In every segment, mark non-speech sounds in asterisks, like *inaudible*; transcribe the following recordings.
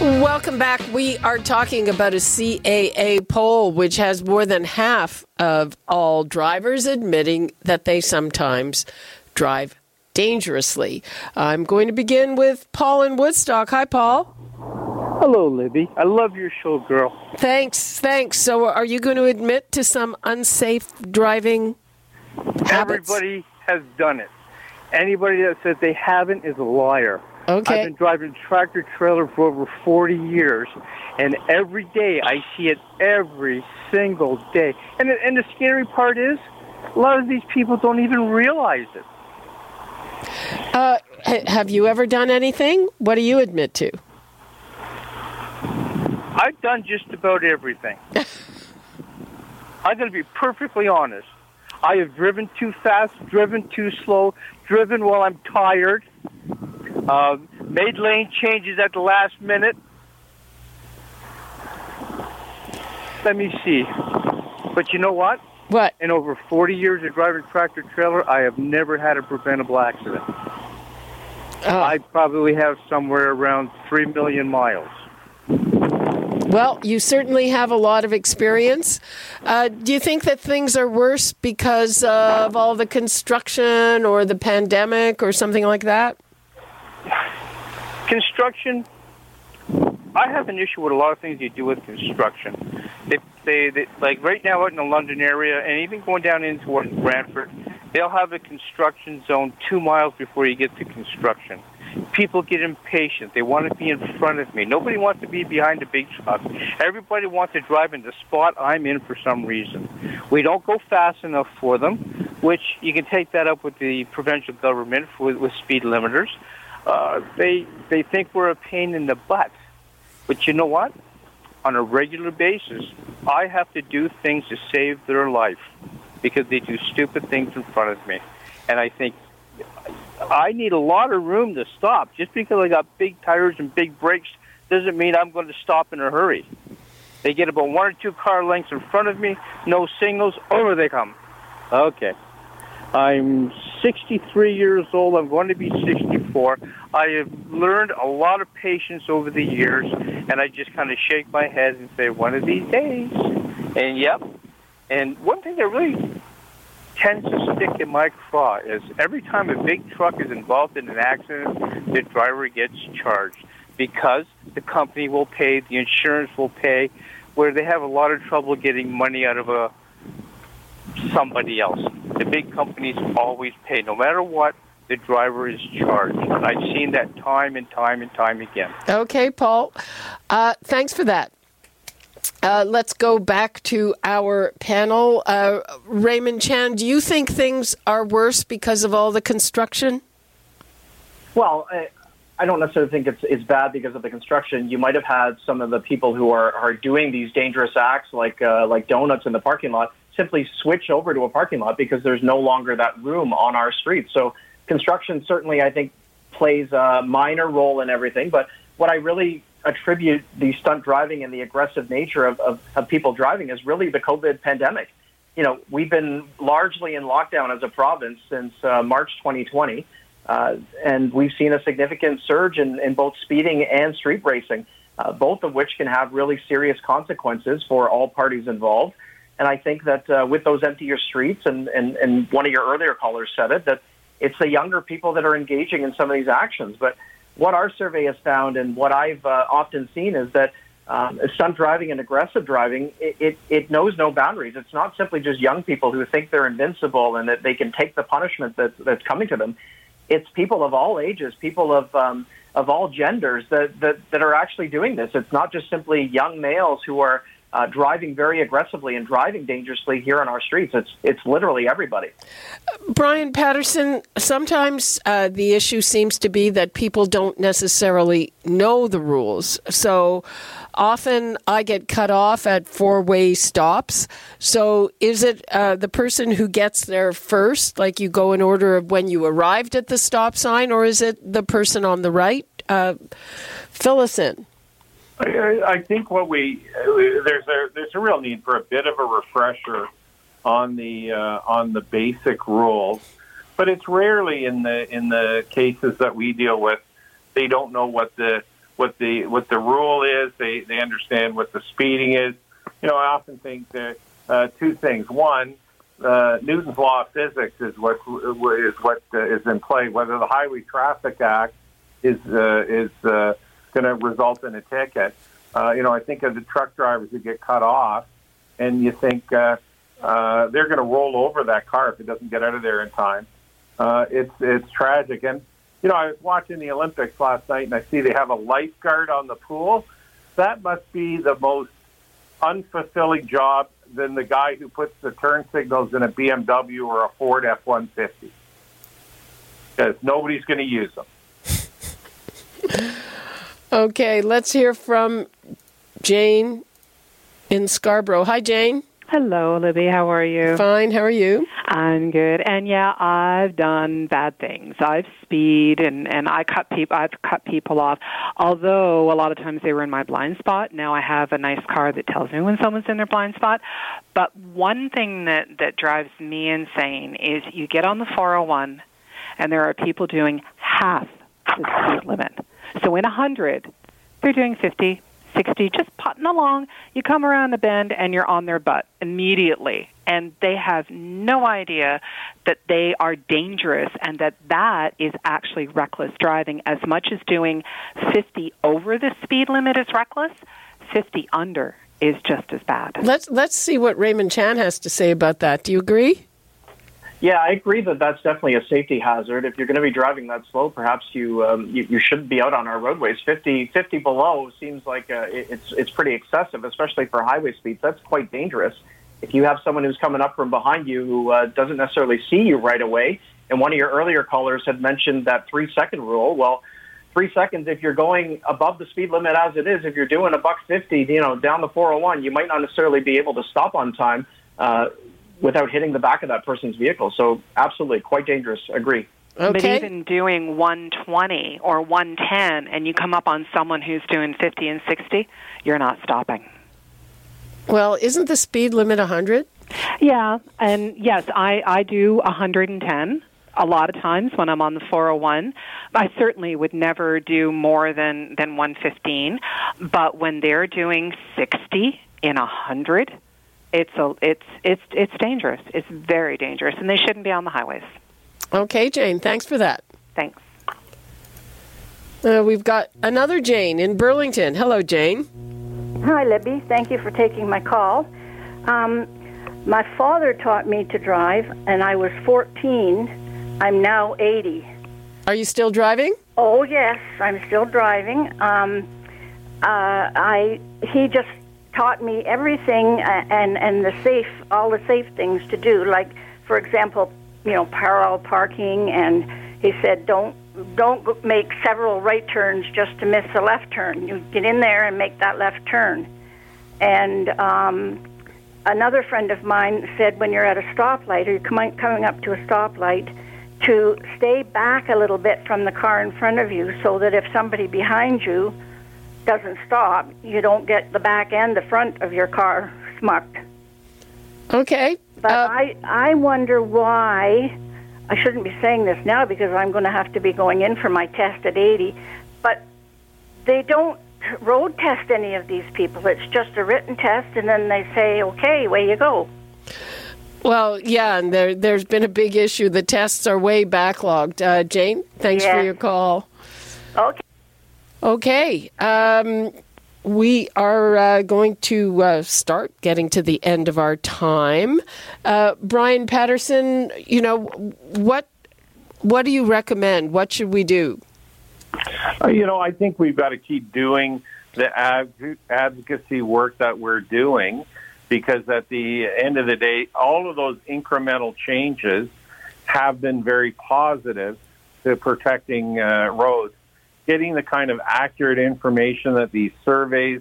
Welcome back. We are talking about a CAA poll which has more than half of all drivers admitting that they sometimes drive dangerously. I'm going to begin with Paul in Woodstock. Hi, Paul. Hello, Libby. I love your show, girl. Thanks, thanks. So, are you going to admit to some unsafe driving habits? Everybody has done it. Anybody that says they haven't is a liar. Okay. I've been driving tractor trailer for over 40 years, and every day I see it every single day. And the, and the scary part is, a lot of these people don't even realize it. Uh, have you ever done anything? What do you admit to? I've done just about everything. *laughs* I'm going to be perfectly honest. I have driven too fast, driven too slow, driven while I'm tired, uh, made lane changes at the last minute. Let me see. But you know what? What? In over 40 years of driving tractor trailer, I have never had a preventable accident. Oh. I probably have somewhere around 3 million miles. Well, you certainly have a lot of experience. Uh, do you think that things are worse because of all the construction or the pandemic or something like that? Construction? I have an issue with a lot of things you do with construction. If they, they like right now out in the london area and even going down in towards brantford they'll have a construction zone two miles before you get to construction. People get impatient. They want to be in front of me. Nobody wants to be behind a big truck. Everybody wants to drive in the spot i'm in for some reason. We don't go fast enough for them which you can take that up with the provincial government for, with speed limiters uh, they they think we're a pain in the butt. But you know what? On a regular basis, I have to do things to save their life because they do stupid things in front of me. And I think I need a lot of room to stop. Just because I got big tires and big brakes doesn't mean I'm going to stop in a hurry. They get about one or two car lengths in front of me, no signals, over they come. Okay. I'm 63 years old. I'm going to be 64. I have learned a lot of patience over the years, and I just kind of shake my head and say, one of these days. And yep. And one thing that really tends to stick in my craw is every time a big truck is involved in an accident, the driver gets charged because the company will pay, the insurance will pay, where they have a lot of trouble getting money out of a somebody else. The big companies always pay, no matter what. The driver is charged. And I've seen that time and time and time again. Okay, Paul. Uh, thanks for that. Uh, let's go back to our panel. Uh, Raymond Chan, do you think things are worse because of all the construction? Well, I, I don't necessarily think it's, it's bad because of the construction. You might have had some of the people who are, are doing these dangerous acts, like uh, like donuts in the parking lot, simply switch over to a parking lot because there's no longer that room on our streets. So construction certainly, I think, plays a minor role in everything. But what I really attribute the stunt driving and the aggressive nature of, of, of people driving is really the COVID pandemic. You know, we've been largely in lockdown as a province since uh, March 2020, uh, and we've seen a significant surge in, in both speeding and street racing, uh, both of which can have really serious consequences for all parties involved. And I think that uh, with those emptier streets, and, and, and one of your earlier callers said it, that it's the younger people that are engaging in some of these actions. But what our survey has found and what I've uh, often seen is that um, stunt driving and aggressive driving, it, it, it knows no boundaries. It's not simply just young people who think they're invincible and that they can take the punishment that, that's coming to them. It's people of all ages, people of um, of all genders that, that that are actually doing this. It's not just simply young males who are uh, driving very aggressively and driving dangerously here on our streets. It's it's literally everybody. Brian Patterson, sometimes uh, the issue seems to be that people don't necessarily know the rules. So often I get cut off at four way stops. So is it uh, the person who gets there first, like you go in order of when you arrived at the stop sign, or is it the person on the right? Uh, fill us in. I, think what we there's a there's a real need for a bit of a refresher on the uh, on the basic rules, but it's rarely in the in the cases that we deal with. They don't know what the what the what the rule is. They they understand what the speeding is. You know, I often think that uh, two things. One, uh, Newton's law of physics is what is what uh, is in play. Whether the Highway Traffic Act is uh, is uh, going to result in a ticket. Uh, you know, I think of the truck drivers who get cut off, and you think uh, uh, they're going to roll over that car if it doesn't get out of there in time. Uh, it's it's tragic, and you know, I was watching the Olympics last night, and I see they have a lifeguard on the pool. That must be the most unfulfilling job than the guy who puts the turn signals in a BMW or a Ford F one fifty, because nobody's going to use them. *laughs* Okay, let's hear from Jane in Scarborough. Hi, Jane. Hello, Libby. How are you? Fine. How are you? I'm good. And yeah, I've done bad things. I've speed and and I cut people. I've cut people off. Although a lot of times they were in my blind spot. Now I have a nice car that tells me when someone's in their blind spot. But one thing that that drives me insane is you get on the 401 and there are people doing half the speed limit. So in a 100, they're doing 50, 60, just putting along. You come around the bend and you're on their butt immediately. And they have no idea that they are dangerous and that that is actually reckless driving. As much as doing 50 over the speed limit is reckless, 50 under is just as bad. Let's let's see what Raymond Chan has to say about that. Do you agree? Yeah, I agree that that's definitely a safety hazard. If you're going to be driving that slow, perhaps you um, you, you shouldn't be out on our roadways. 50, 50 below seems like uh, it's it's pretty excessive, especially for highway speeds. That's quite dangerous. If you have someone who's coming up from behind you who uh, doesn't necessarily see you right away, and one of your earlier callers had mentioned that three second rule. Well, three seconds if you're going above the speed limit as it is. If you're doing a buck fifty, you know, down the 401, you might not necessarily be able to stop on time. Uh, without hitting the back of that person's vehicle. So absolutely, quite dangerous. Agree. Okay. But even doing 120 or 110 and you come up on someone who's doing 50 and 60, you're not stopping. Well, isn't the speed limit 100? Yeah, and yes, I, I do 110 a lot of times when I'm on the 401. I certainly would never do more than, than 115, but when they're doing 60 in 100, it's a it's it's it's dangerous. It's very dangerous, and they shouldn't be on the highways. Okay, Jane. Thanks for that. Thanks. Uh, we've got another Jane in Burlington. Hello, Jane. Hi, Libby. Thank you for taking my call. Um, my father taught me to drive, and I was 14. I'm now 80. Are you still driving? Oh yes, I'm still driving. Um, uh, I he just taught me everything uh, and and the safe all the safe things to do. Like for example you know parallel parking and he said don't don't make several right turns just to miss the left turn. You get in there and make that left turn. And um another friend of mine said when you're at a stoplight or you're coming coming up to a stoplight to stay back a little bit from the car in front of you so that if somebody behind you doesn't stop, you don't get the back and the front of your car smucked. Okay. But uh, I I wonder why I shouldn't be saying this now because I'm going to have to be going in for my test at 80, but they don't road test any of these people. It's just a written test and then they say, "Okay, away you go." Well, yeah, and there there's been a big issue. The tests are way backlogged. Uh, Jane, thanks for your call. Okay. Okay. Um, we are uh, going to uh, start getting to the end of our time. Uh, Brian Patterson, you know what? What do you recommend? What should we do? Uh, you know, I think we've got to keep doing the advocacy work that we're doing because at the end of the day, all of those incremental changes have been very positive to protecting uh, roads. Getting the kind of accurate information that these surveys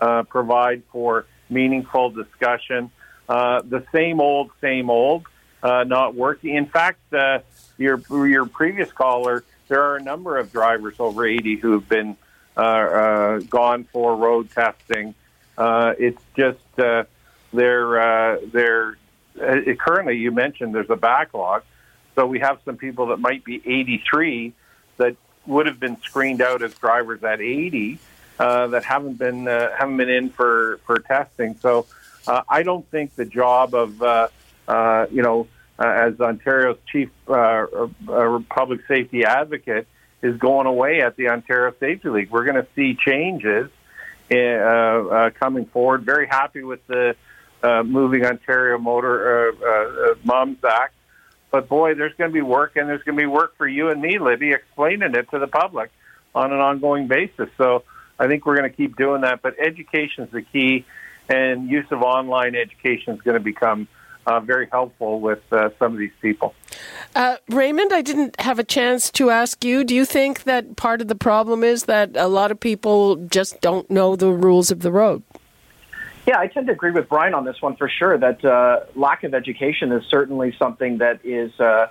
uh, provide for meaningful discussion. Uh, the same old, same old, uh, not working. In fact, uh, your your previous caller, there are a number of drivers over 80 who have been uh, gone for road testing. it's just they're uh, they're uh, currently you mentioned there's a backlog, so we have some people that might be 83 that would have been screened out as drivers at 80 uh, that haven't been uh, haven't been in for for testing. So uh, I don't think the job of uh, uh, you know uh, as Ontario's chief uh, uh, public safety advocate is going away at the Ontario Safety League. We're going to see changes uh, uh, coming forward. Very happy with the uh, moving Ontario Motor uh, uh, Moms Act. But boy, there's going to be work, and there's going to be work for you and me, Libby, explaining it to the public on an ongoing basis. So I think we're going to keep doing that. But education is the key, and use of online education is going to become uh, very helpful with uh, some of these people. Uh, Raymond, I didn't have a chance to ask you. Do you think that part of the problem is that a lot of people just don't know the rules of the road? Yeah, I tend to agree with Brian on this one for sure. That uh, lack of education is certainly something that is uh,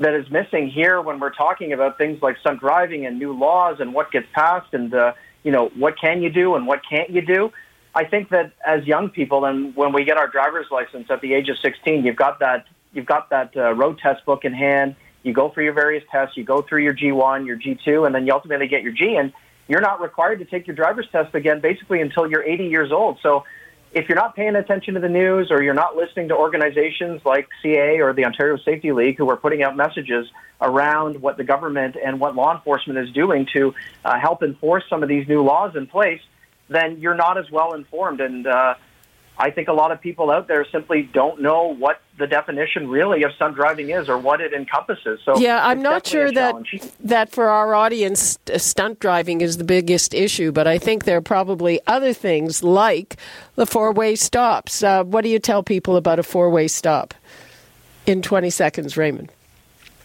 that is missing here when we're talking about things like stunt driving and new laws and what gets passed and uh, you know what can you do and what can't you do. I think that as young people, and when we get our driver's license at the age of 16, you've got that you've got that uh, road test book in hand. You go through your various tests. You go through your G1, your G2, and then you ultimately get your G. And you're not required to take your driver's test again, basically until you're 80 years old. So if you're not paying attention to the news or you're not listening to organizations like CA or the Ontario Safety League who are putting out messages around what the government and what law enforcement is doing to uh, help enforce some of these new laws in place, then you're not as well informed. And uh, I think a lot of people out there simply don't know what the definition really of stunt driving is or what it encompasses. So yeah, I'm not sure that that for our audience, stunt driving is the biggest issue, but I think there are probably other things like the four-way stops. Uh, what do you tell people about a four-way stop? In 20 seconds, Raymond.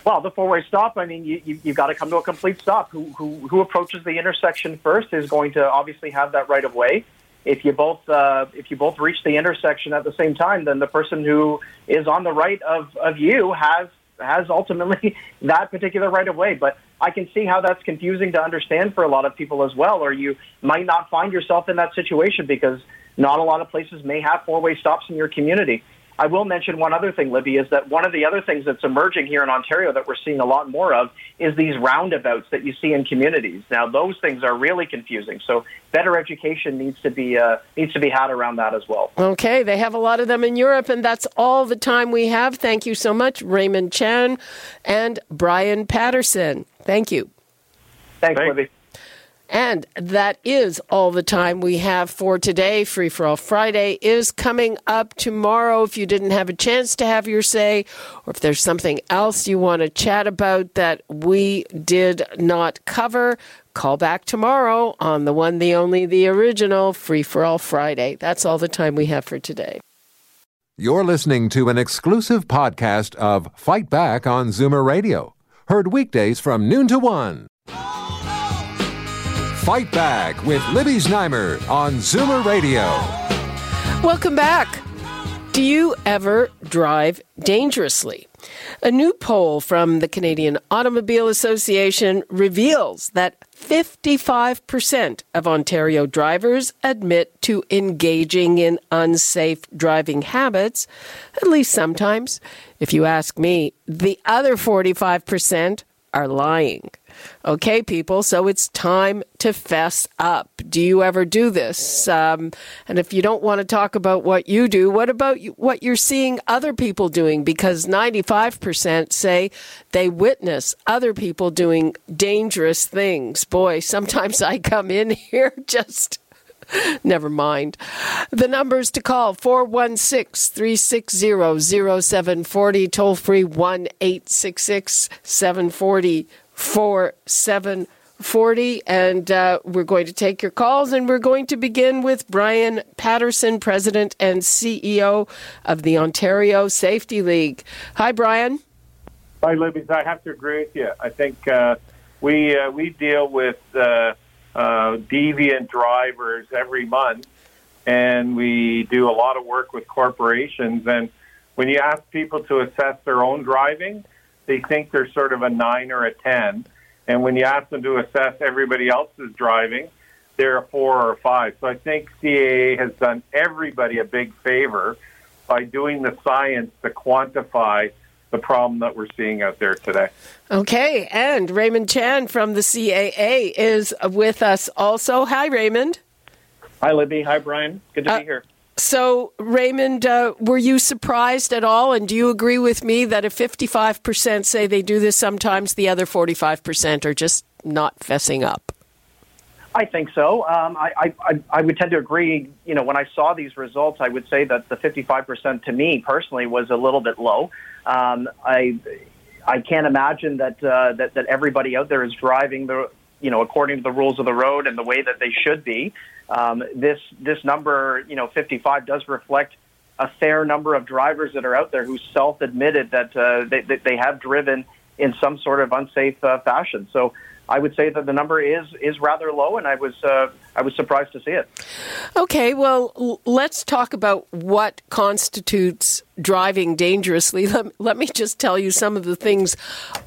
Well, the four-way stop. I mean, you, you have got to come to a complete stop. Who, who who approaches the intersection first is going to obviously have that right of way if you both uh, if you both reach the intersection at the same time, then the person who is on the right of, of you has has ultimately *laughs* that particular right of way. But I can see how that's confusing to understand for a lot of people as well, or you might not find yourself in that situation because not a lot of places may have four way stops in your community. I will mention one other thing, Libby, is that one of the other things that's emerging here in Ontario that we're seeing a lot more of is these roundabouts that you see in communities. Now, those things are really confusing. So, better education needs to be uh, needs to be had around that as well. Okay, they have a lot of them in Europe, and that's all the time we have. Thank you so much, Raymond Chan and Brian Patterson. Thank you. Thanks, Thanks. Libby. And that is all the time we have for today. Free for All Friday is coming up tomorrow. If you didn't have a chance to have your say, or if there's something else you want to chat about that we did not cover, call back tomorrow on the one, the only, the original Free for All Friday. That's all the time we have for today. You're listening to an exclusive podcast of Fight Back on Zoomer Radio, heard weekdays from noon to one. Fight Back with Libby Znaimer on Zoomer Radio. Welcome back. Do you ever drive dangerously? A new poll from the Canadian Automobile Association reveals that 55% of Ontario drivers admit to engaging in unsafe driving habits, at least sometimes. If you ask me, the other 45% are lying. Okay, people, so it's time to fess up. Do you ever do this? Um, and if you don't want to talk about what you do, what about what you're seeing other people doing? Because 95% say they witness other people doing dangerous things. Boy, sometimes I come in *laughs* here just. Never mind. The numbers to call 416 360 0740, toll free 1 866 740 and uh, we're going to take your calls, and we're going to begin with Brian Patterson, President and CEO of the Ontario Safety League. Hi, Brian. Hi, Libby. I have to agree with you. I think uh, we uh, we deal with uh, uh, deviant drivers every month, and we do a lot of work with corporations. And when you ask people to assess their own driving, they think they're sort of a nine or a ten. And when you ask them to assess everybody else's driving, they're a four or a five. So I think CAA has done everybody a big favor by doing the science to quantify the problem that we're seeing out there today. Okay, and Raymond Chan from the CAA is with us also. Hi, Raymond. Hi, Libby. Hi, Brian. Good to uh, be here. So, Raymond, uh, were you surprised at all? And do you agree with me that if 55% say they do this sometimes, the other 45% are just not fessing up? I think so. Um, I, I, I would tend to agree. You know, when I saw these results, I would say that the 55% to me personally was a little bit low. Um, I, I can't imagine that, uh, that, that everybody out there is driving the, you know, according to the rules of the road and the way that they should be. Um, this this number, you know, 55 does reflect a fair number of drivers that are out there who self-admitted that uh, they, they have driven in some sort of unsafe uh, fashion. So I would say that the number is is rather low, and I was uh, I was surprised to see it. Okay, well, l- let's talk about what constitutes driving dangerously. *laughs* Let, let me just tell you some of the things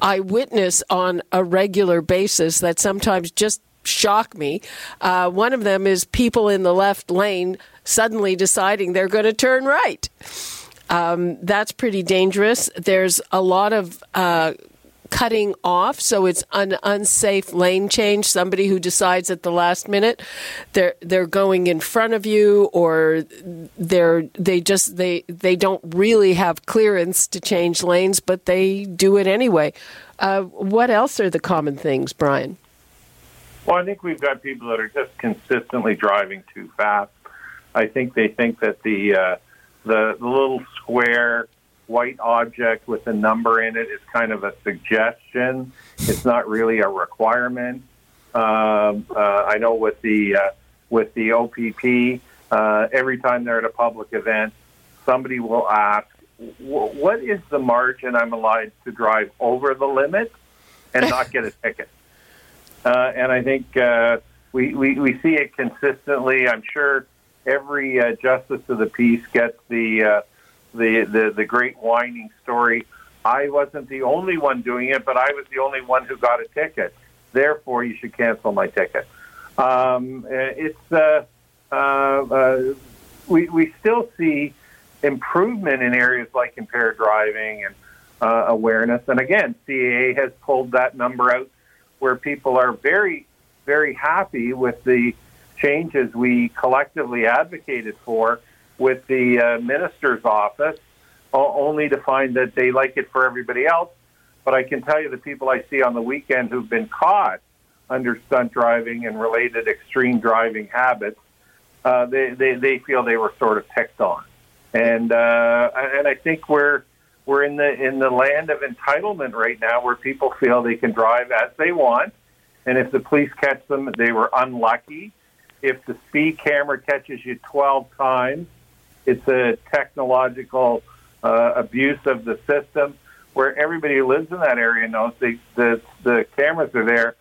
I witness on a regular basis that sometimes just shock me. Uh, one of them is people in the left lane suddenly deciding they're going to turn right. Um, that's pretty dangerous. There's a lot of uh, cutting off, so it's an unsafe lane change. Somebody who decides at the last minute they're they're going in front of you, or they're they just they they don't really have clearance to change lanes, but they do it anyway. Uh, what else are the common things, Brian? Well, I think we've got people that are just consistently driving too fast. I think they think that the uh, the, the little square white object with a number in it is kind of a suggestion. It's not really a requirement. Um, uh, I know with the uh, with the OPP, uh, every time they're at a public event, somebody will ask, "What is the margin I'm allowed to drive over the limit and not get a ticket?" Uh, and I think uh, we, we, we see it consistently. I'm sure every uh, justice of the peace gets the, uh, the, the, the great whining story. I wasn't the only one doing it, but I was the only one who got a ticket. Therefore, you should cancel my ticket. Um, it's uh, uh, uh, we we still see improvement in areas like impaired driving and uh, awareness. And again, CAA has pulled that number out where people are very, very happy with the changes we collectively advocated for with the uh, minister's office, only to find that they like it for everybody else. But I can tell you the people I see on the weekend who've been caught under stunt driving and related extreme driving habits, uh, they, they, they feel they were sort of picked on. And, uh, and I think we're, we're in the in the land of entitlement right now, where people feel they can drive as they want, and if the police catch them, they were unlucky. If the speed camera catches you 12 times, it's a technological uh, abuse of the system. Where everybody who lives in that area knows the the, the cameras are there,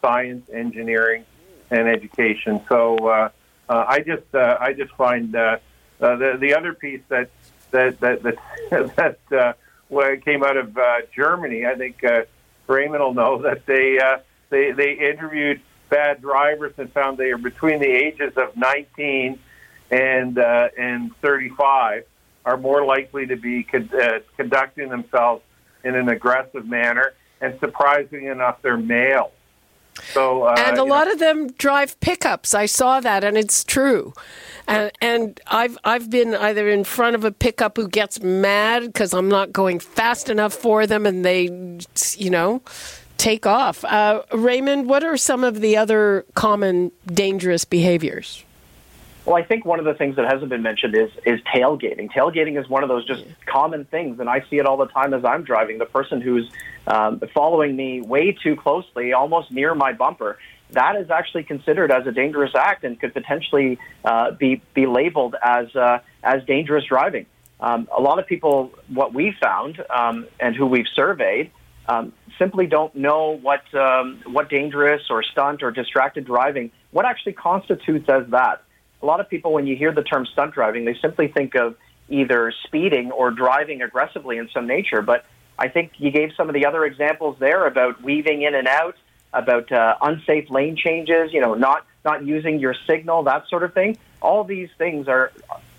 science, engineering, and education. So uh, uh, I just uh, I just find uh, uh, the the other piece that that that that, *laughs* that uh, came out of uh, Germany. I think uh, Raymond will know that they uh, they they interviewed bad drivers and found they are between the ages of 19 and uh, and 35 are more likely to be con- uh, conducting themselves in an aggressive manner, and surprisingly enough, they're male. So, uh, and a lot know. of them drive pickups. I saw that, and it's true. And, and I've I've been either in front of a pickup who gets mad because I'm not going fast enough for them, and they, you know, take off. Uh, Raymond, what are some of the other common dangerous behaviors? Well, I think one of the things that hasn't been mentioned is is tailgating. Tailgating is one of those just common things, and I see it all the time as I'm driving. The person who's um, following me way too closely, almost near my bumper, that is actually considered as a dangerous act and could potentially uh, be be labeled as uh, as dangerous driving. Um, a lot of people, what we found um, and who we've surveyed, um, simply don't know what um, what dangerous or stunt or distracted driving what actually constitutes as that a lot of people, when you hear the term stunt driving, they simply think of either speeding or driving aggressively in some nature. But I think you gave some of the other examples there about weaving in and out, about uh, unsafe lane changes, you know, not not using your signal, that sort of thing. All these things are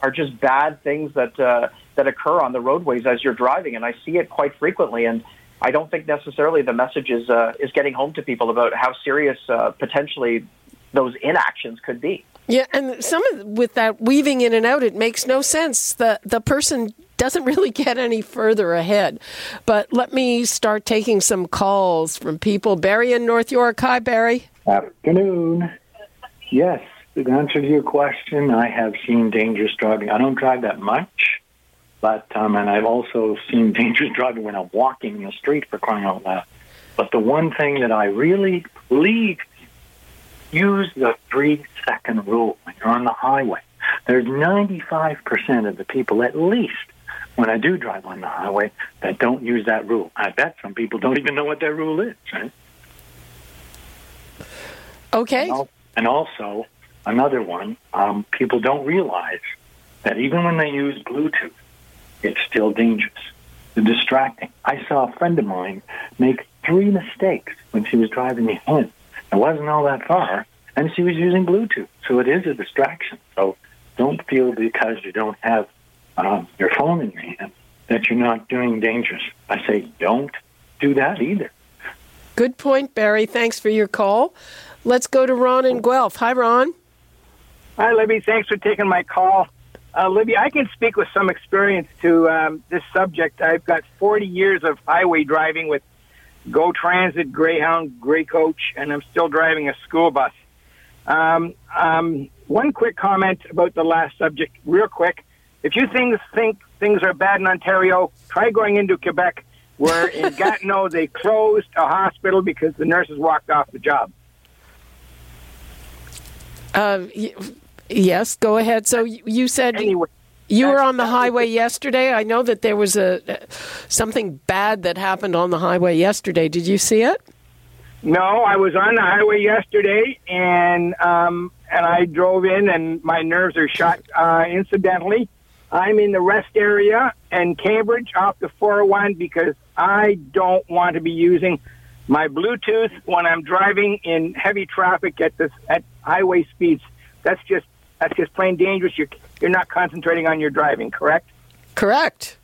are just bad things that uh, that occur on the roadways as you're driving, and I see it quite frequently. And I don't think necessarily the message is uh, is getting home to people about how serious uh, potentially those inactions could be. Yeah, and some of with that weaving in and out, it makes no sense. The the person doesn't *laughs* really get any further ahead. But let me start taking some calls from people. Barry in North York. Hi, Barry. Afternoon. Yes, to answer to your question, I have seen dangerous driving. I don't drive that much, but um, and I've also seen *laughs* dangerous driving when I'm walking in the street for crying out loud. But the one thing that I really plead use the three second rule when you're on the highway. There's 95% of the people, at least, when I do drive on the highway, that don't use that rule. I bet some people don't even know what that rule is, right? Okay. And also, another one, um, people don't realize that even when they use Bluetooth, it's still dangerous. The distracting. I saw a friend of mine make three mistakes when she was driving me home it wasn't all that far, and she was using Bluetooth, so it is a distraction. So don't feel because you don't have um, your phone in your hand that you're not doing dangerous. I say don't do that either. Good point, Barry. Thanks for your call. Let's go to Ron in Guelph. Hi, Ron. Hi, Libby. Thanks for taking my call. Uh, Libby, I can speak with some experience to um, this subject. I've got 40 years of highway driving with Go Transit, Greyhound, Grey Coach, and I'm still driving a school bus. Um, um, one quick comment about the last subject, real quick. If you things think things are bad in Ontario, try going into Quebec, where in *laughs* Gatineau they closed a hospital because the nurses walked off the job. Uh, y- yes, go ahead. So you said anyway. You were on the highway yesterday. I know that there was a something bad that happened on the highway yesterday. Did you see it? No, I was on the highway yesterday, and um, and I drove in, and my nerves are shot. Uh, incidentally, I'm in the rest area and Cambridge off the 401 because I don't want to be using my Bluetooth when I'm driving in heavy traffic at this at highway speeds. That's just that's just plain dangerous. You're you're not concentrating on your driving, correct? Correct.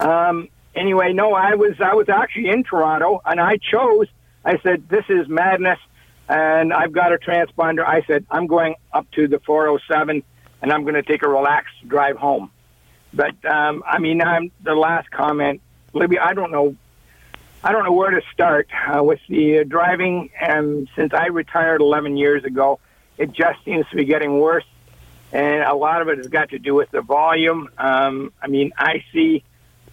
Um, anyway, no, I was I was actually in Toronto, and I chose. I said, "This is madness," and I've got a transponder. I said, "I'm going up to the 407, and I'm going to take a relaxed drive home." But um, I mean, I'm the last comment, Libby. I don't know. I don't know where to start uh, with the uh, driving. And since I retired 11 years ago, it just seems to be getting worse and a lot of it has got to do with the volume. Um, I mean, I see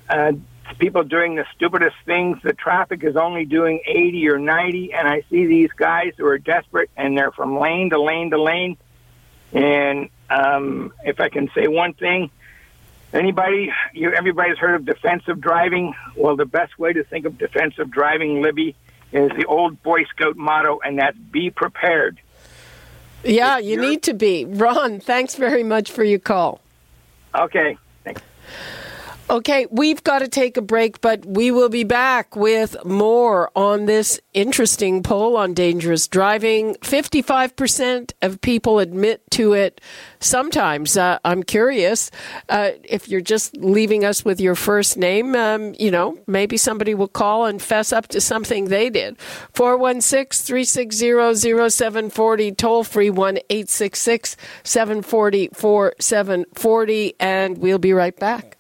uh, people doing the stupidest things. The traffic is only doing 80 or 90, and I see these guys who are desperate, and they're from lane to lane to lane. And um, if I can say one thing, anybody, you, everybody's heard of defensive driving. Well, the best way to think of defensive driving, Libby, is the old Boy Scout motto, and that's be prepared. Yeah, you need to be. Ron, thanks very much for your call. Okay. Thanks. Okay, we've got to take a break, but we will be back with more on this interesting poll on dangerous driving. 55% of people admit to it sometimes. Uh, I'm curious uh, if you're just leaving us with your first name, um, you know, maybe somebody will call and fess up to something they did. 416 360 0740, toll free 1 866 740 4740, and we'll be right back.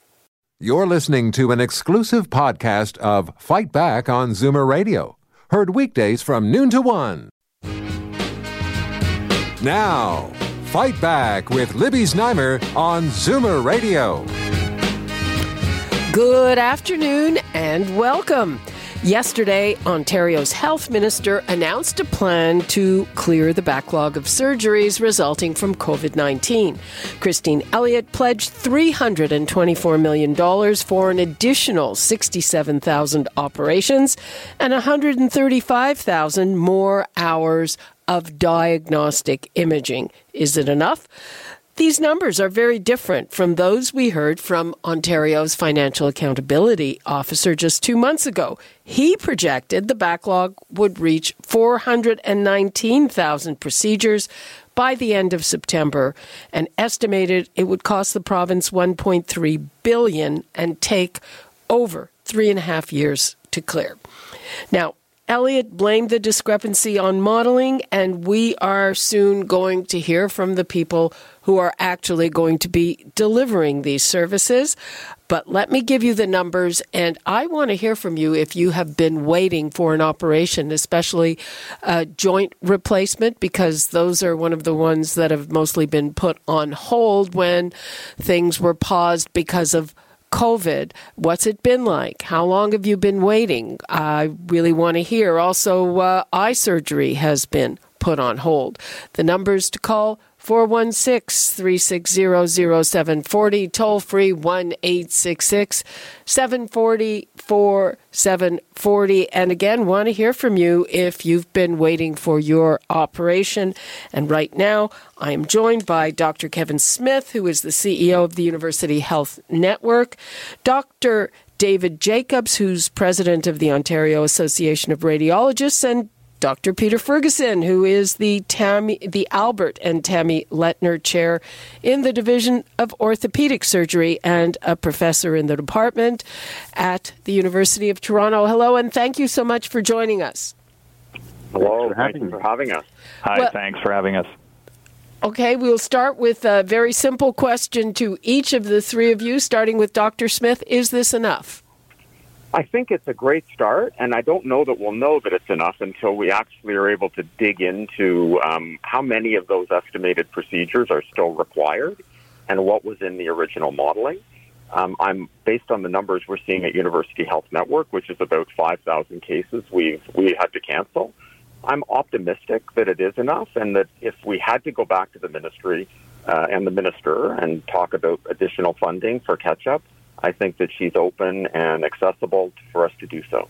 You're listening to an exclusive podcast of Fight Back on Zoomer Radio, heard weekdays from noon to one. Now, Fight Back with Libby Znaimer on Zoomer Radio. Good afternoon and welcome. Yesterday, Ontario's health minister announced a plan to clear the backlog of surgeries resulting from COVID 19. Christine Elliott pledged $324 million for an additional 67,000 operations and 135,000 more hours of diagnostic imaging. Is it enough? These numbers are very different from those we heard from Ontario's Financial Accountability Officer just two months ago. He projected the backlog would reach 419,000 procedures by the end of September and estimated it would cost the province 1.3 billion and take over three and a half years to clear. Now, Elliott blamed the discrepancy on modeling, and we are soon going to hear from the people who are actually going to be delivering these services. But let me give you the numbers, and I want to hear from you if you have been waiting for an operation, especially a joint replacement, because those are one of the ones that have mostly been put on hold when things were paused because of COVID. What's it been like? How long have you been waiting? I really want to hear. Also, uh, eye surgery has been put on hold. The numbers to call 416 360 0740, toll free 1 866 740 4740. And again, want to hear from you if you've been waiting for your operation. And right now, I am joined by Dr. Kevin Smith, who is the CEO of the University Health Network, Dr. David Jacobs, who's president of the Ontario Association of Radiologists, and Dr. Peter Ferguson, who is the Temmy, the Albert and Temmy Latner Chair in the Division of Orthopedic Surgery and a professor in the department at the University of Toronto. Hello, and thank you so much for joining us. Hello, thank you for having us. Hi, well, thanks for having us. Okay, we'll start with a very simple question to each of the three of you, starting with Dr. Smith. Is this enough? I think it's a great start, and I don't know that we'll know that it's enough until we actually are able to dig into um, how many of those estimated procedures are still required and what was in the original modeling. Um, I'm based on the numbers we're seeing at University Health Network, which is about 5,000 cases we've we had to cancel. I'm optimistic that it is enough, and that if we had to go back to the ministry uh, and the minister and talk about additional funding for catch up, I think that she's open and accessible for us to do so.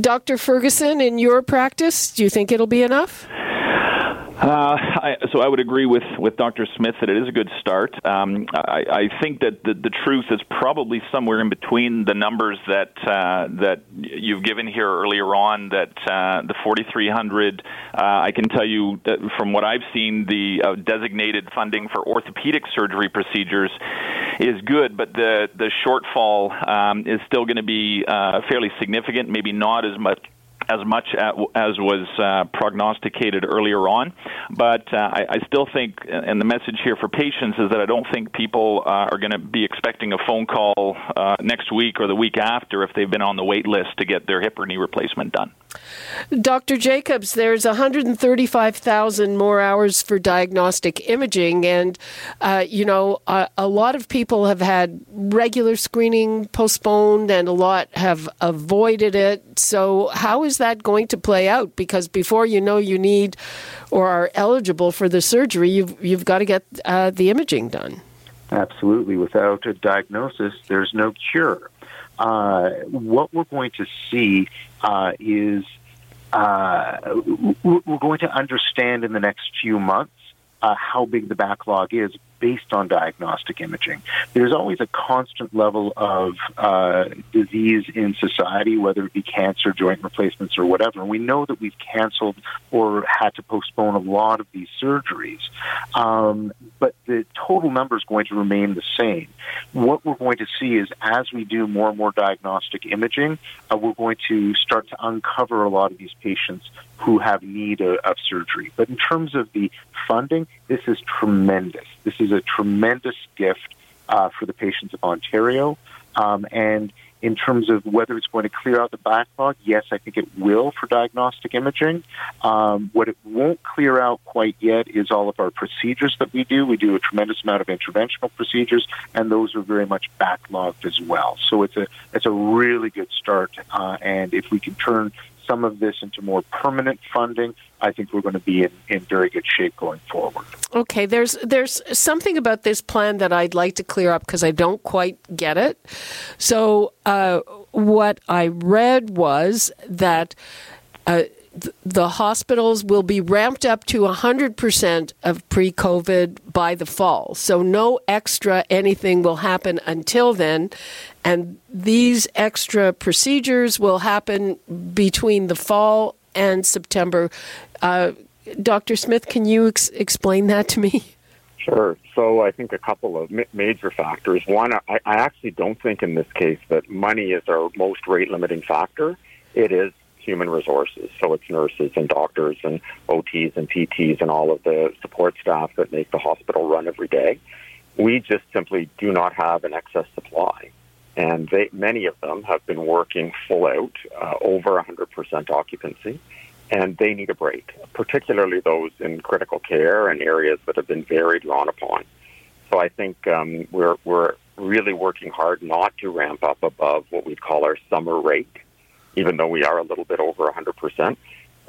Dr. Ferguson, in your practice, do you think it'll be enough? Uh, I, so I would agree with, with Dr. Smith that it is a good start. Um, I, I, think that the, the truth is probably somewhere in between the numbers that uh, that you've given here earlier on. That uh, the 4,300, uh, I can tell you from what I've seen, the uh, designated funding for orthopedic surgery procedures is good, but the the shortfall um, is still going to be uh, fairly significant. Maybe not as much as much as was uh, prognosticated earlier on. But uh, I, I, still think, and the message here for patients is that I don't think people uh, are going to be expecting a phone call uh, next week or the week after if they've been on the wait list to get their hip or knee replacement done. Dr. Jacobs, there's 135,000 more hours for diagnostic imaging, and uh, you know a, a, lot of people have had regular screening postponed, and a lot have avoided it. So, how is that going to play out? Because before you know you need or are eligible for the surgery, you've you've got to get uh, the imaging done. Absolutely, without a diagnosis, there's no cure. Uh, what we're going to see uh, is uh, we're going to understand in the next few months uh, how big the backlog is based on diagnostic imaging. There's always a constant level of uh, disease in society, whether it be cancer, joint replacements, or whatever. And we know that we've canceled or had to postpone a lot of these surgeries. Um, but the total number is going to remain the same. What we're going to see is as we do more and more diagnostic imaging, uh, we're going to start to uncover a lot of these patients who have need of, of surgery. But in terms of the funding, this is tremendous. This is a tremendous gift uh, for the patients of Ontario. Um, and in terms of whether it's going to clear out the backlog, yes, I think it will for diagnostic imaging. Um, what it won't clear out quite yet is all of our procedures that we do. We do a tremendous amount of interventional procedures, and those are very much backlogged as well. So it's a it's a really good start, uh, and if we can turn some of this into more permanent funding, I think we're going to be in, in very good shape going forward. Okay, there's there's something about this plan that I'd like to clear up because I don't quite get it. So uh, what I read was that. Uh, the hospitals will be ramped up to 100% of pre COVID by the fall. So, no extra anything will happen until then. And these extra procedures will happen between the fall and September. Uh, Dr. Smith, can you ex- explain that to me? Sure. So I think a couple of major factors. One, I, I actually don't think in this case that money is our most rate limiting factor. It is human resources. So it's nurses and doctors and OTs and PTs and all of the support staff that make the hospital run every day. We just simply do not have an excess supply. And they, many of them have been working full out, uh, over 100% occupancy, and they need a break, particularly those in critical care and areas that have been very drawn upon. So I think um, we're, we're really working hard not to ramp up above what we call our summer rate even though we are a little bit over 100%.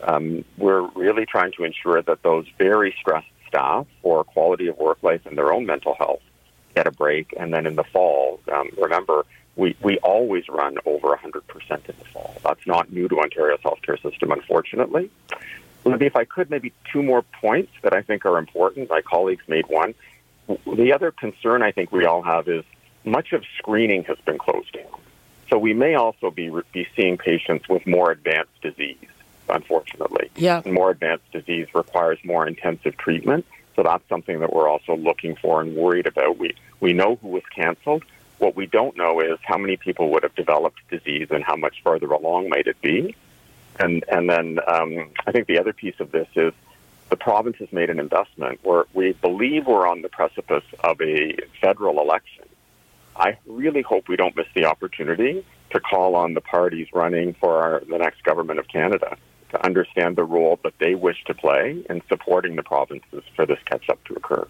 Um, we're really trying to ensure that those very stressed staff for quality of work life and their own mental health get a break. And then in the fall, um, remember, we, we always run over 100% in the fall. That's not new to Ontario's healthcare system, unfortunately. Libby, if I could, maybe two more points that I think are important. My colleagues made one. The other concern I think we all have is much of screening has been closed down. So we may also be, be seeing patients with more advanced disease, unfortunately. Yeah. And more advanced disease requires more intensive treatment. So that's something that we're also looking for and worried about. We, we know who was canceled. What we don't know is how many people would have developed disease and how much further along might it be. And, and then um, I think the other piece of this is the province has made an investment where we believe we're on the precipice of a federal election. I really hope we don't miss the opportunity to call on the parties running for our, the next government of Canada to understand the role that they wish to play in supporting the provinces for this catch up to occur.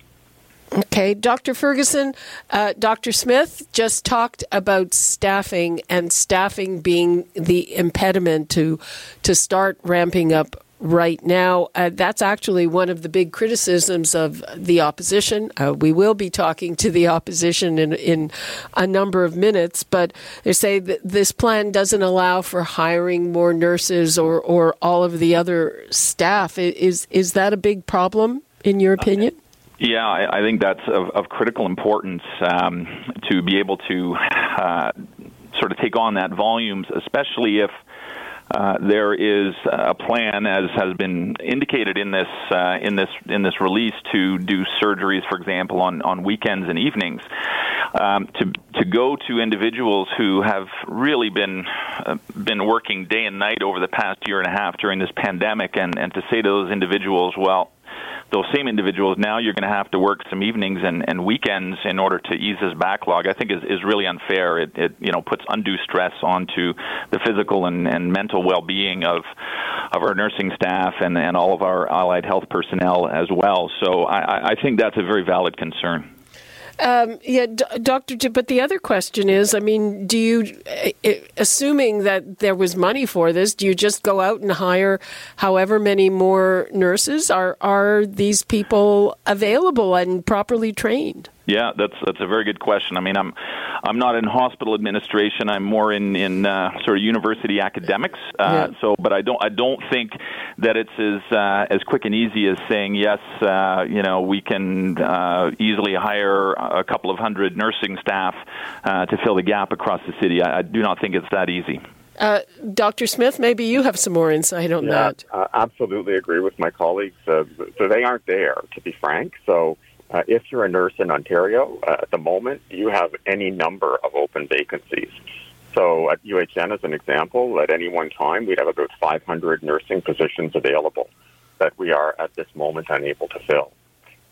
Okay, Dr. Ferguson, uh, Dr. Smith just talked about staffing and staffing being the impediment to to start ramping up right now. Uh, that's actually one of the big criticisms of the opposition. Uh, we will be talking to the opposition in, in a number of minutes, but they say that this plan doesn't allow for hiring more nurses or, or all of the other staff. Is, is that a big problem, in your opinion? Yeah, I, I think that's of, of critical importance um, to be able to uh, sort of take on that volumes, especially if uh, there is a plan, as has been indicated in this uh, in this in this release, to do surgeries, for example, on, on weekends and evenings. Um, to to go to individuals who have really been uh, been working day and night over the past year and a half during this pandemic, and, and to say to those individuals, well, those same individuals now you're going to have to work some evenings and, and weekends in order to ease this backlog. I think is, is really unfair. It, it you know puts undue stress onto the physical and, and mental well-being of of our nursing staff and, and all of our allied health personnel as well. So I, I think that's a very valid concern. Um, yeah, Doctor. But the other question is, I mean, do you, assuming that there was money for this, do you just go out and hire however many more nurses? Are are these people available and properly trained? Yeah, that's that's a very good question. I mean, I'm I'm not in hospital administration. I'm more in in uh, sort of university academics. Uh, yeah. So, but I don't I don't think that it's as uh, as quick and easy as saying yes. Uh, you know, we can uh, easily hire a couple of hundred nursing staff uh, to fill the gap across the city. I, I do not think it's that easy. Uh, Dr. Smith, maybe you have some more insight on yeah, that. Uh, absolutely agree with my colleagues. Uh, so they aren't there, to be frank. So uh, if you're a nurse in Ontario uh, at the moment, you have any number of open vacancies. So at UHN, as an example, at any one time, we'd have about 500 nursing positions available that we are at this moment unable to fill.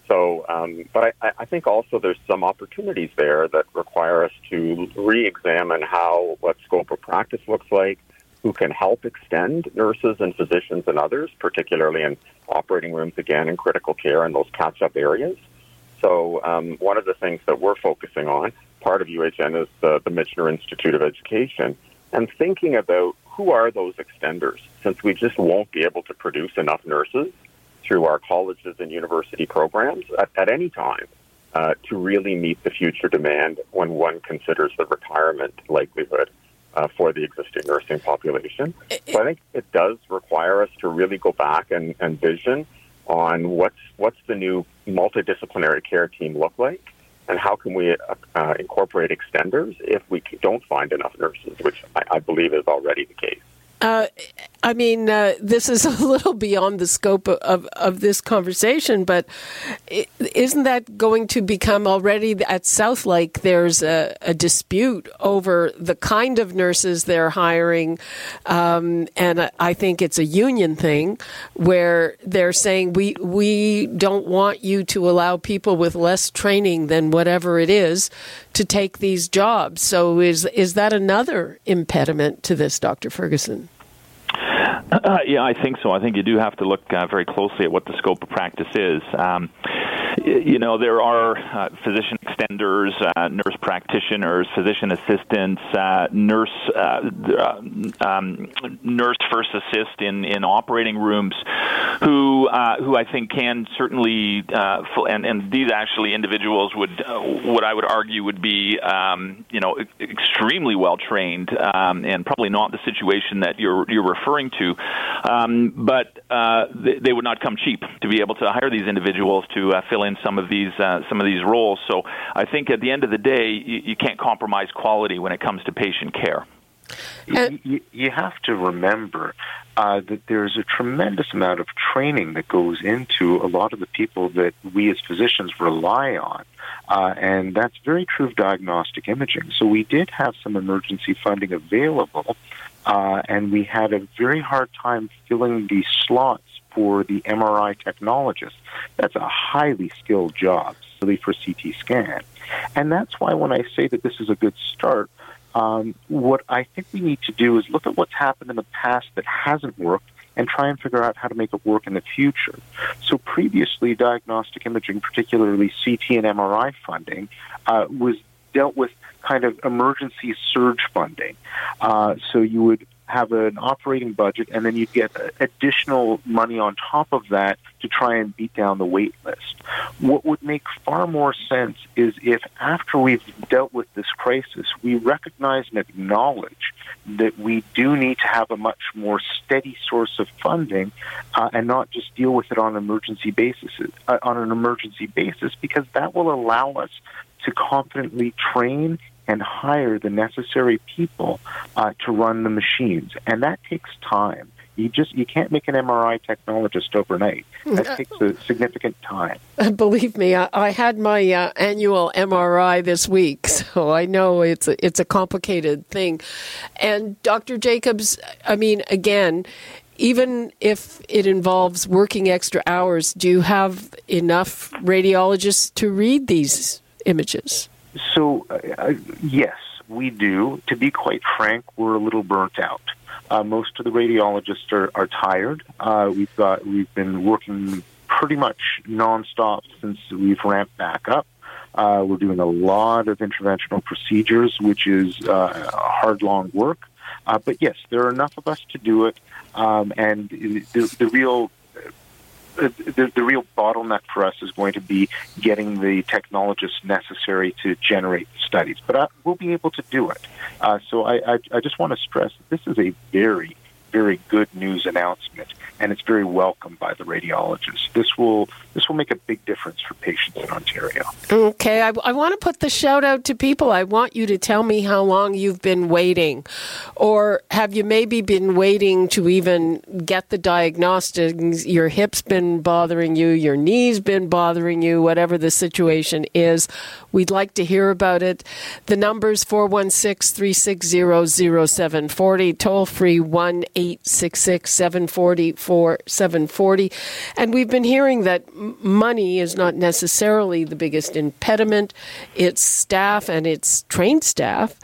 So, um, but I, I think also there's some opportunities there that require us to re-examine how what scope of practice looks like, who can help extend nurses and physicians and others, particularly in operating rooms again in critical care and those catch-up areas. So, um, one of the things that we're focusing on, part of UHN, is the, the Michener Institute of Education, and thinking about who are those extenders, since we just won't be able to produce enough nurses through our colleges and university programs at, at any time uh, to really meet the future demand when one considers the retirement likelihood uh, for the existing nursing population. So I think it does require us to really go back and, and vision on what's what's the new multidisciplinary care team look like, and how can we uh, incorporate extenders if we don't find enough nurses, which I, I believe is already the case. Uh, I mean, uh, this is *laughs* a little beyond the scope of, of, of this conversation, but is not that going to become already at Southlake? There's a, a dispute over the kind of nurses they're hiring, um, and I think it's a union thing where they're saying we we don't want you to allow people with less training than whatever it is to take these jobs. So is is that another impediment to this, Dr. Ferguson? Uh, yeah, I think so. I think you do have to look uh, very closely at what the scope of practice is. Um, you know, there are uh, physician extenders, uh, nurse practitioners, physician assistants, uh, nurse uh, uh, um, nurse first assist in, in operating rooms, who uh, who I think can certainly and and these actually individuals would what I would argue would be um, you know extremely well trained um, and probably not the situation that you're you're referring to, um, but they, they, would not come cheap to be able to hire these individuals to fill in some of these uh, some of these roles. So I think at the end of the day, you, you can't compromise quality when it comes to patient care. You, you, have to remember uh, that there's a tremendous amount of training that goes into a lot of the people that we as physicians rely on. Uh, and that's very true of diagnostic imaging. So we did have some emergency funding available, uh, and we had a very hard time filling the slots for the MRI technologist. That's a highly skilled job, really for CT scan. And that's why when I say that this is a good start, um, what I think we need to do is look at what's happened in the past that hasn't worked and try and figure out how to make it work in the future. So previously, diagnostic imaging, particularly CT and MRI funding, uh, was dealt with kind of emergency surge funding. Uh, so you would have an operating budget, and then you get additional money on top of that to try and beat down the wait list. What would make far more sense is if, after we've dealt with this crisis, we recognize and acknowledge that we do need to have a much more steady source of funding, uh, and not just deal with it on emergency basis. Uh, on an emergency basis, because that will allow us to confidently train and hire the necessary people uh, to run the machines, and that takes time. You just you can't make an MRI technologist overnight. That uh, takes a significant time. Believe me, I, I had my uh, annual MRI this week, *laughs* so I know it's a, it's a complicated thing. And Dr. Jacobs, I mean, again, even if it involves working extra hours, do you have enough radiologists to read these images? So, uh, uh, yes, we do. To be quite frank, we're a little burnt out. Uh, most of the radiologists are, are tired. Uh, we've got we've been working pretty much nonstop since we've ramped back up. Uh, we're doing a lot of interventional procedures, which is uh, hard, long work. Uh, but yes, there are enough of us to do it. Um, and the, the real the, the real bottleneck for us is going to be getting the technologists necessary to generate the studies. But uh, we'll be able to do it. Uh, so I, I, I just want to stress that this is a very, very good news announcement, and it's very welcomed by the radiologists. This will this will make a big difference for patients in Ontario. Okay, I, I want to put the shout out to people. I want you to tell me how long you've been waiting, or have you maybe been waiting to even get the diagnostics? Your hip's been bothering you, your knees been bothering you, whatever the situation is. We'd like to hear about it. The number's 416 360 0740, toll free 1 866 740 And we've been hearing that money is not necessarily the biggest impediment, it's staff and it's trained staff.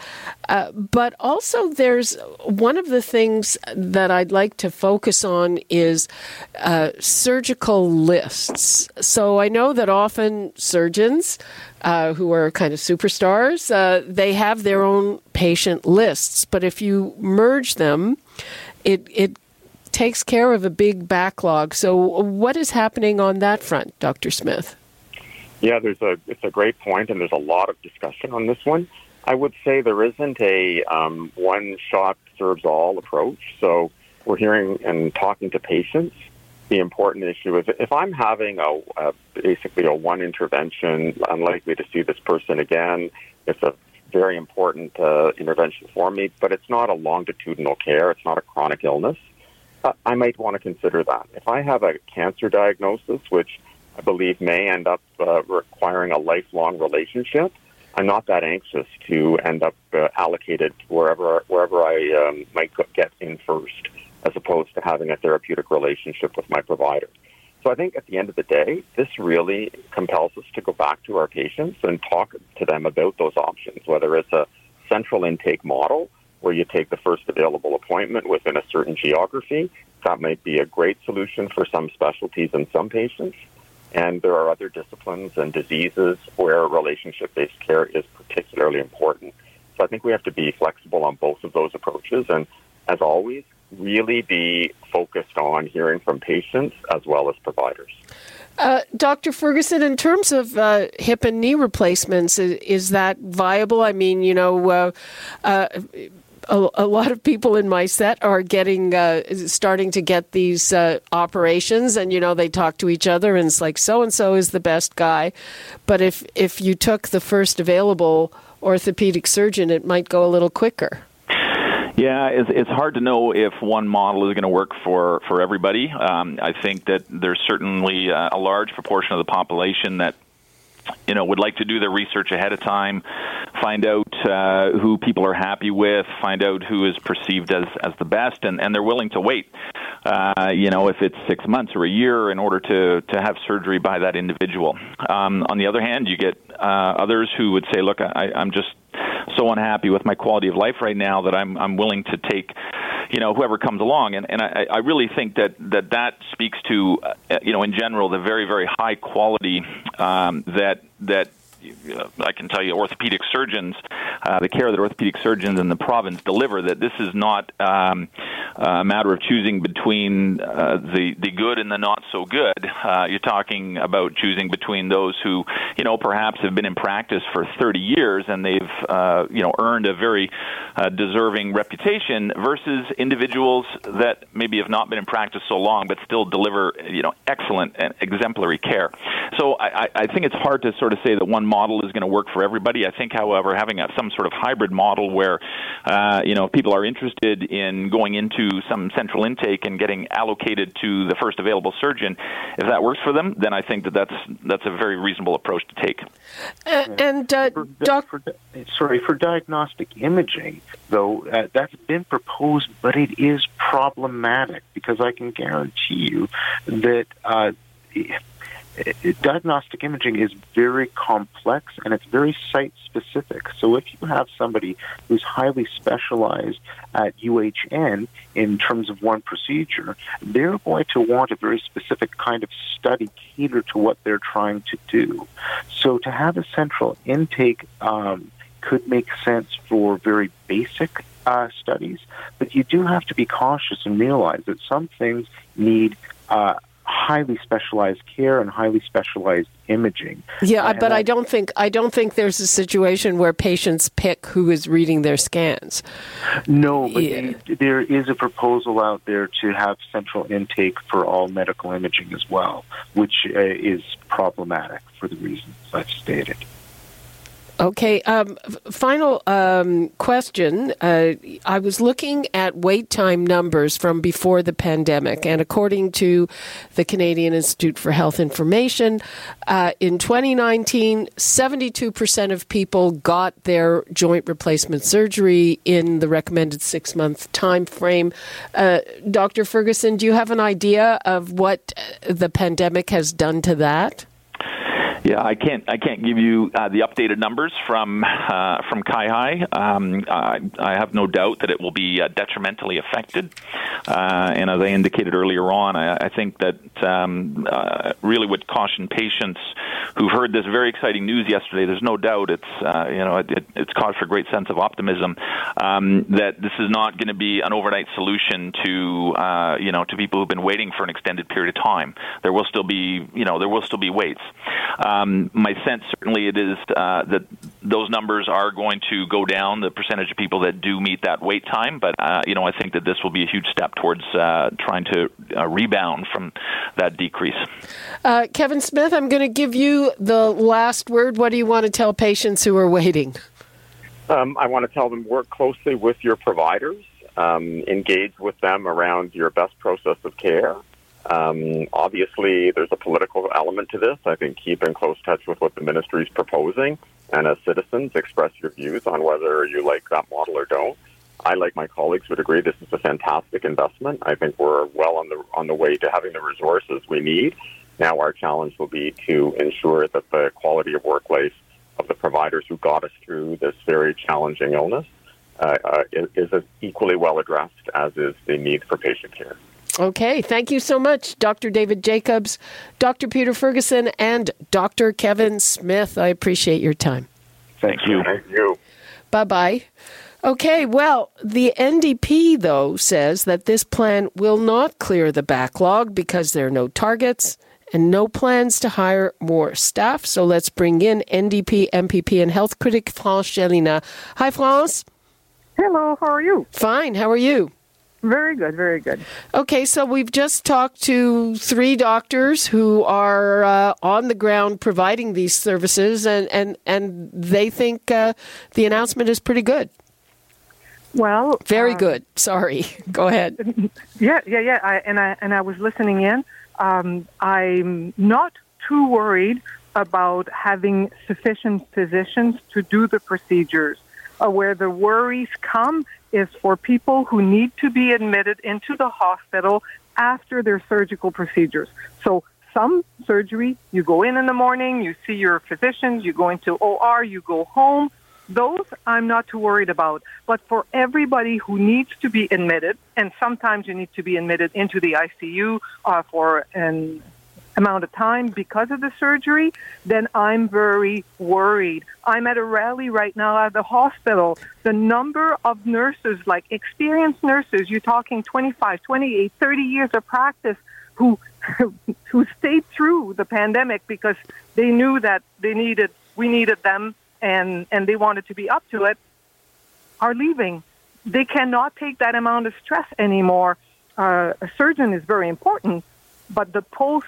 Uh, but also, there's one of the things that I'd like to focus on is uh, surgical lists. So I know that often surgeons uh, who are kind of superstars, uh, they have their own patient lists. But if you merge them, it it takes care of a big backlog. So what is happening on that front, Dr. Smith? Yeah, there's a it's a great point, and there's a lot of discussion on this one. I would say there isn't a um, one shot serves all approach. So we're hearing and talking to patients the important issue is if I'm having a, a basically a one intervention, unlikely to see this person again. It's a very important uh, intervention for me, but it's not a longitudinal care. It's not a chronic illness. Uh, I might want to consider that. If I have a cancer diagnosis, which I believe may end up uh, requiring a lifelong relationship, I'm not that anxious to end up uh, allocated wherever wherever I um, might get in first as opposed to having a therapeutic relationship with my provider. So I think at the end of the day, this really compels us to go back to our patients and talk to them about those options, whether it's a central intake model where you take the first available appointment within a certain geography. That might be a great solution for some specialties and some patients. And there are other disciplines and diseases where relationship based care is particularly important. So I think we have to be flexible on both of those approaches. And as always, really be focused on hearing from patients as well as providers. Uh, Dr. Ferguson, in terms of uh, hip and knee replacements, is, is, that viable? I mean, you know, uh, uh a, a, lot of people in my set are getting uh, starting to get these uh, operations, and you know, they talk to each other, and it's like so and so is the best guy. But if if you took the first available orthopedic surgeon, it might go a little quicker. Yeah, it's, it's hard to know if one model is going to work for for everybody. Um, I think that there's certainly uh, a large proportion of the population that you know would like to do their research ahead of time, find out uh, who people are happy with, find out who is perceived as as the best, and and they're willing to wait. Uh, you know, if it's six months or a year in order to to have surgery by that individual. Um, on the other hand, you get uh, others who would say, "Look, I, I'm just so unhappy with my quality of life right now that I'm I'm willing to take you know whoever comes along and and I, I really think that that that speaks to uh, you know in general the very very high quality um, that that I can tell you, orthopedic surgeons, uh, the care that orthopedic surgeons in the province deliver, that this is not um, a matter of choosing between uh, the the good and the not so good. Uh, you're talking about choosing between those who, you know, perhaps have been in practice for 30 years and they've, uh, you know, earned a very uh, deserving reputation, versus individuals that maybe have not been in practice so long but still deliver, you know, excellent and exemplary care. So I, I think it's hard to sort of say that one model is going to work for everybody. I think, however, having a, some sort of hybrid model where, uh, you know, people are interested in going into some central intake and getting allocated to the first available surgeon, if that works for them, then I think that that's that's a very reasonable approach to take. Uh, and uh, for, doc- for, sorry for diagnostic imaging, though uh, that's been proposed, but it is problematic because I can guarantee you that uh, diagnostic imaging is very complex and it's very site specific. So if you have somebody who's highly specialized at UHN in terms of one procedure, they're going to want a very specific kind of study catered to what they're trying to do. So to have a central intake um, could make sense for very basic uh, studies, but you do have to be cautious and realize that some things need uh, highly specialized care and highly specialized imaging. Yeah, and but I don't think I don't think there's a situation where patients pick who is reading their scans. No, but yeah. there is a proposal out there to have central intake for all medical imaging as well, which uh, is problematic for the reasons I've stated. Okay. Um, final um, question. Uh, I was looking at wait time numbers from before the pandemic, and according to the Canadian Institute for Health Information, uh, in 2019, 72% of people got their joint replacement surgery in the recommended six month time frame. Uh, Dr. Ferguson, do you have an idea of what the pandemic has done to that? Yeah, I can't. I can't give you uh, the updated numbers from uh, from CIHI. Um, I, I, have no doubt that it will be uh, detrimentally affected. Uh, and as I indicated earlier on, I, I think that um, uh, really would caution patients who've heard this very exciting news yesterday. There's no doubt it's uh, you know it, it's cause for a great sense of optimism um, that this is not going to be an overnight solution to you know to people who've been waiting for an extended period of time. There will still be you know there will still be waits. Um, my sense certainly it is uh, that those numbers are going to go down, the percentage of people that do meet that wait time. But uh, you know, I think that this will be a huge step towards uh, trying to uh, rebound from that decrease. Uh, Kevin Smith, I'm going to give you the last word. What do you want to tell patients who are waiting? Um, I want to tell them work closely with your providers, um, engage with them around your best process of care. Um, obviously, there's a political element to this. I think keep in close touch with what the ministry is proposing, and as citizens, express your views on whether you like that model or don't. I, like my colleagues, would agree this is a fantastic investment. I think we're well on the on the way to having the resources we need. Now, our challenge will be to ensure that the quality of work life of the providers who got us through this very challenging illness uh, uh, is, is equally well addressed as is the need for patient care. Okay, thank you so much, Dr. David Jacobs, Dr. Peter Ferguson, and Dr. Kevin Smith. I appreciate your time. Thank you. Thank you. Bye bye. Okay, well, the NDP, though, says that this plan will not clear the backlog because there are no targets and no plans to hire more staff. So let's bring in NDP, MPP, and health critic France Gélinas. Hi, France. Hello, how are you? Fine, how are you? Very good, very good. Okay, so we've just talked to three doctors who are uh, on the ground providing these services, and, and, and they think uh, the announcement is pretty good. Well, very uh, good. Sorry, *laughs* go ahead. Yeah, yeah, yeah. I, and I and I was listening in. Um, I'm not too worried about having sufficient physicians to do the procedures. Uh, where the worries come is for people who need to be admitted into the hospital after their surgical procedures. So some surgery, you go in in the morning, you see your physicians, you go into OR, you go home. Those I'm not too worried about. But for everybody who needs to be admitted, and sometimes you need to be admitted into the ICU uh, for an amount of time because of the surgery, then I'm very worried. I'm at a rally right now at the hospital. The number of nurses, like experienced nurses, you're talking 25, 28, 30 years of practice who *laughs* who stayed through the pandemic because they knew that they needed we needed them and and they wanted to be up to it are leaving. They cannot take that amount of stress anymore. Uh, a surgeon is very important, but the post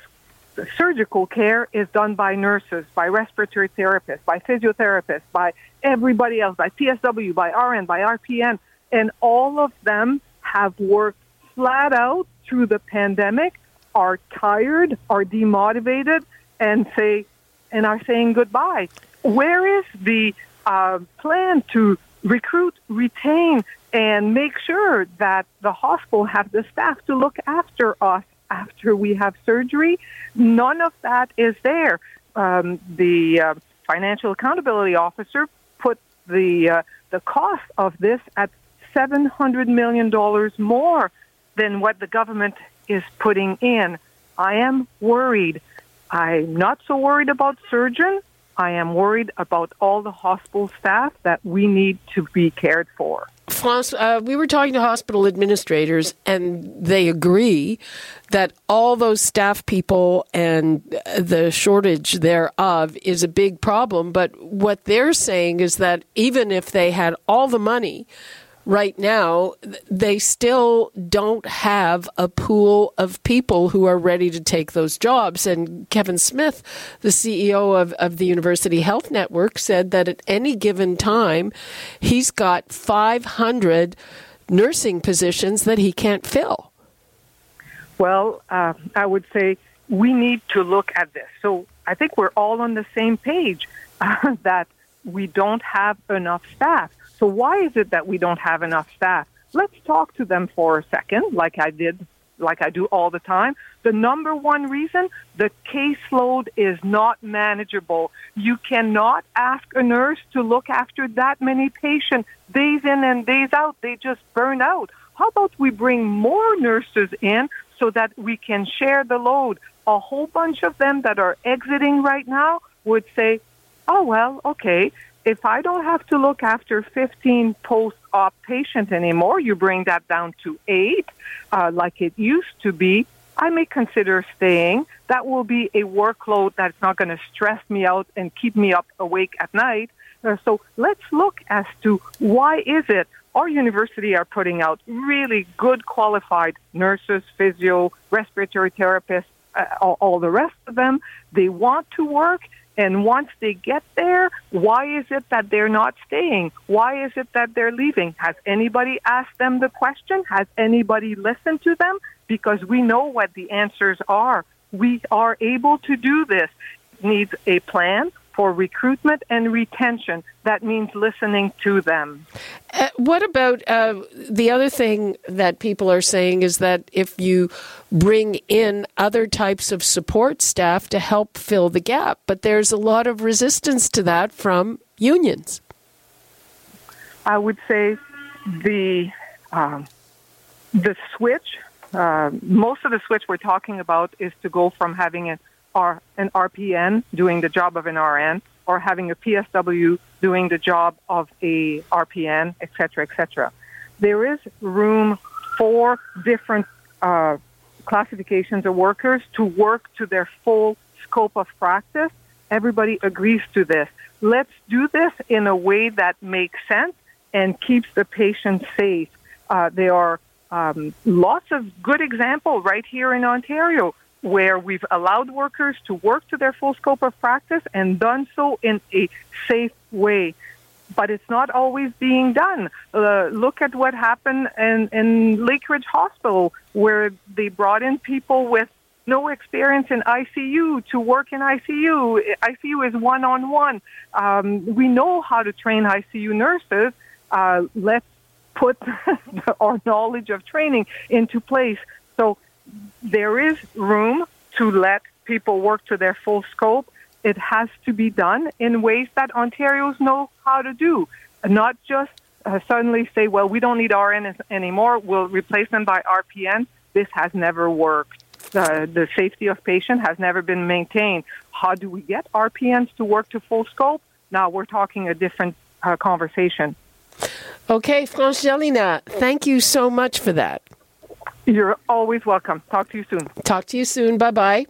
surgical care is done by nurses, by respiratory therapists, by physiotherapists, by everybody else, by PSW, by RN, by RPN, and all of them have worked flat out through the pandemic, are tired, are demotivated, and say, and are saying goodbye. Where is the uh, plan to recruit, retain, and make sure that the hospital have the staff to look after us after we have surgery. None of that is there. Um, the uh, financial accountability officer put the uh, the cost of this at seven hundred million dollars more than what the government is putting in. I am worried. I'm not so worried about surgeon. I am worried about all the hospital staff that we need to be cared for. Uh, we were talking to hospital administrators, and they agree that all those staff people and the shortage thereof is a big problem. But what they're saying is that even if they had all the money right now, they still don't have a pool of people who are ready to take those jobs. And Kevin Smith, the CEO of, of the University Health Network, said that at any given time, he's got 500 nursing positions that he can't fill. Well, uh, I would say we need to look at this. So I think we're all on the same page uh, *laughs* that we don't have enough staff. So why is it that we don't have enough staff? Let's talk to them for a second, like I did, like I do all the time. The number one reason, the caseload is not manageable. You cannot ask a nurse to look after that many patients days in and days out. They just burn out. How about we bring more nurses in so that we can share the load? A whole bunch of them that are exiting right now would say, oh, well, okay, if I don't have to look after 15 post op patients anymore, you bring that down to eight, uh, like it used to be, I may consider staying. That will be a workload that's not going to stress me out and keep me up awake at night. Uh, so let's look as to why is it our university are putting out really good qualified nurses, physio, respiratory therapists, uh, all, all the rest of them. They want to work and once they get there, why is it that they're not staying? Why is it that they're leaving? Has anybody asked them the question? Has anybody listened to them? Because we know what the answers are. We are able to do this. It needs a plan for recruitment and retention. That means listening to them. Uh, what about uh, the other thing that people are saying is that if you bring in other types of support staff to help fill the gap, but there's a lot of resistance to that from unions. I would say the um, the switch. Uh, most of the switch we're talking about is to go from having an R, an RPN doing the job of an RN or having a PSW doing the job of a RPN, et cetera, et cetera. There is room for different uh, classifications of workers to work to their full scope of practice. Everybody agrees to this. Let's do this in a way that makes sense and keeps the patient safe. Uh, there are um, lots of good examples right here in Ontario where we've allowed workers to work to their full scope of practice and done so in a safe way. But it's not always being done. Uh, look at what happened in, in Lakeridge Hospital, where they brought in people with no experience in ICU to work in ICU. ICU is one on one. We know how to train ICU nurses. Uh, let's put *laughs* our knowledge of training into place. So there is room to let people work to their full scope. It has to be done in ways that Ontarians know how to do, not just uh, suddenly say, well, we don't need RN anymore, we'll replace them by RPN. This has never worked. Uh, the safety of patient has never been maintained. How do we get RPNs to work to full scope? Now we're talking a different uh, conversation. Okay, France Gélinas, thank you so much for that. You're always welcome. Talk to you soon. Talk to you soon. Bye bye.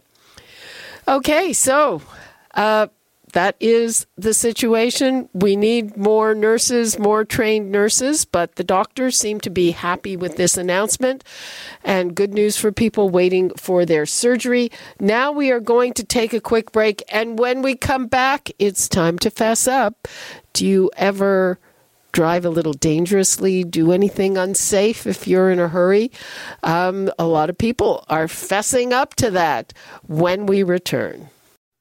Okay, so uh, that is the situation. We need more nurses, more trained nurses, but the doctors seem to be happy with this announcement and good news for people waiting for their surgery. Now we are going to take a quick break, and when we come back, it's time to fess up. Do you ever drive a little dangerously, do anything unsafe if you're in a hurry. Um, a lot of people are fessing up to that when we return.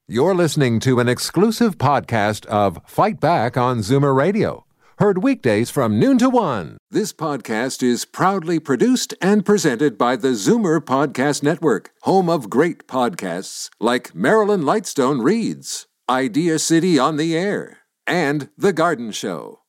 You're listening to an exclusive podcast of Fight Back on Zoomer Radio. Heard weekdays from noon to one. This podcast is proudly produced and presented by the Zoomer Podcast Network, home of great podcasts like Marilyn Lightstone Reads, Idea City on the Air, and The Garden Show.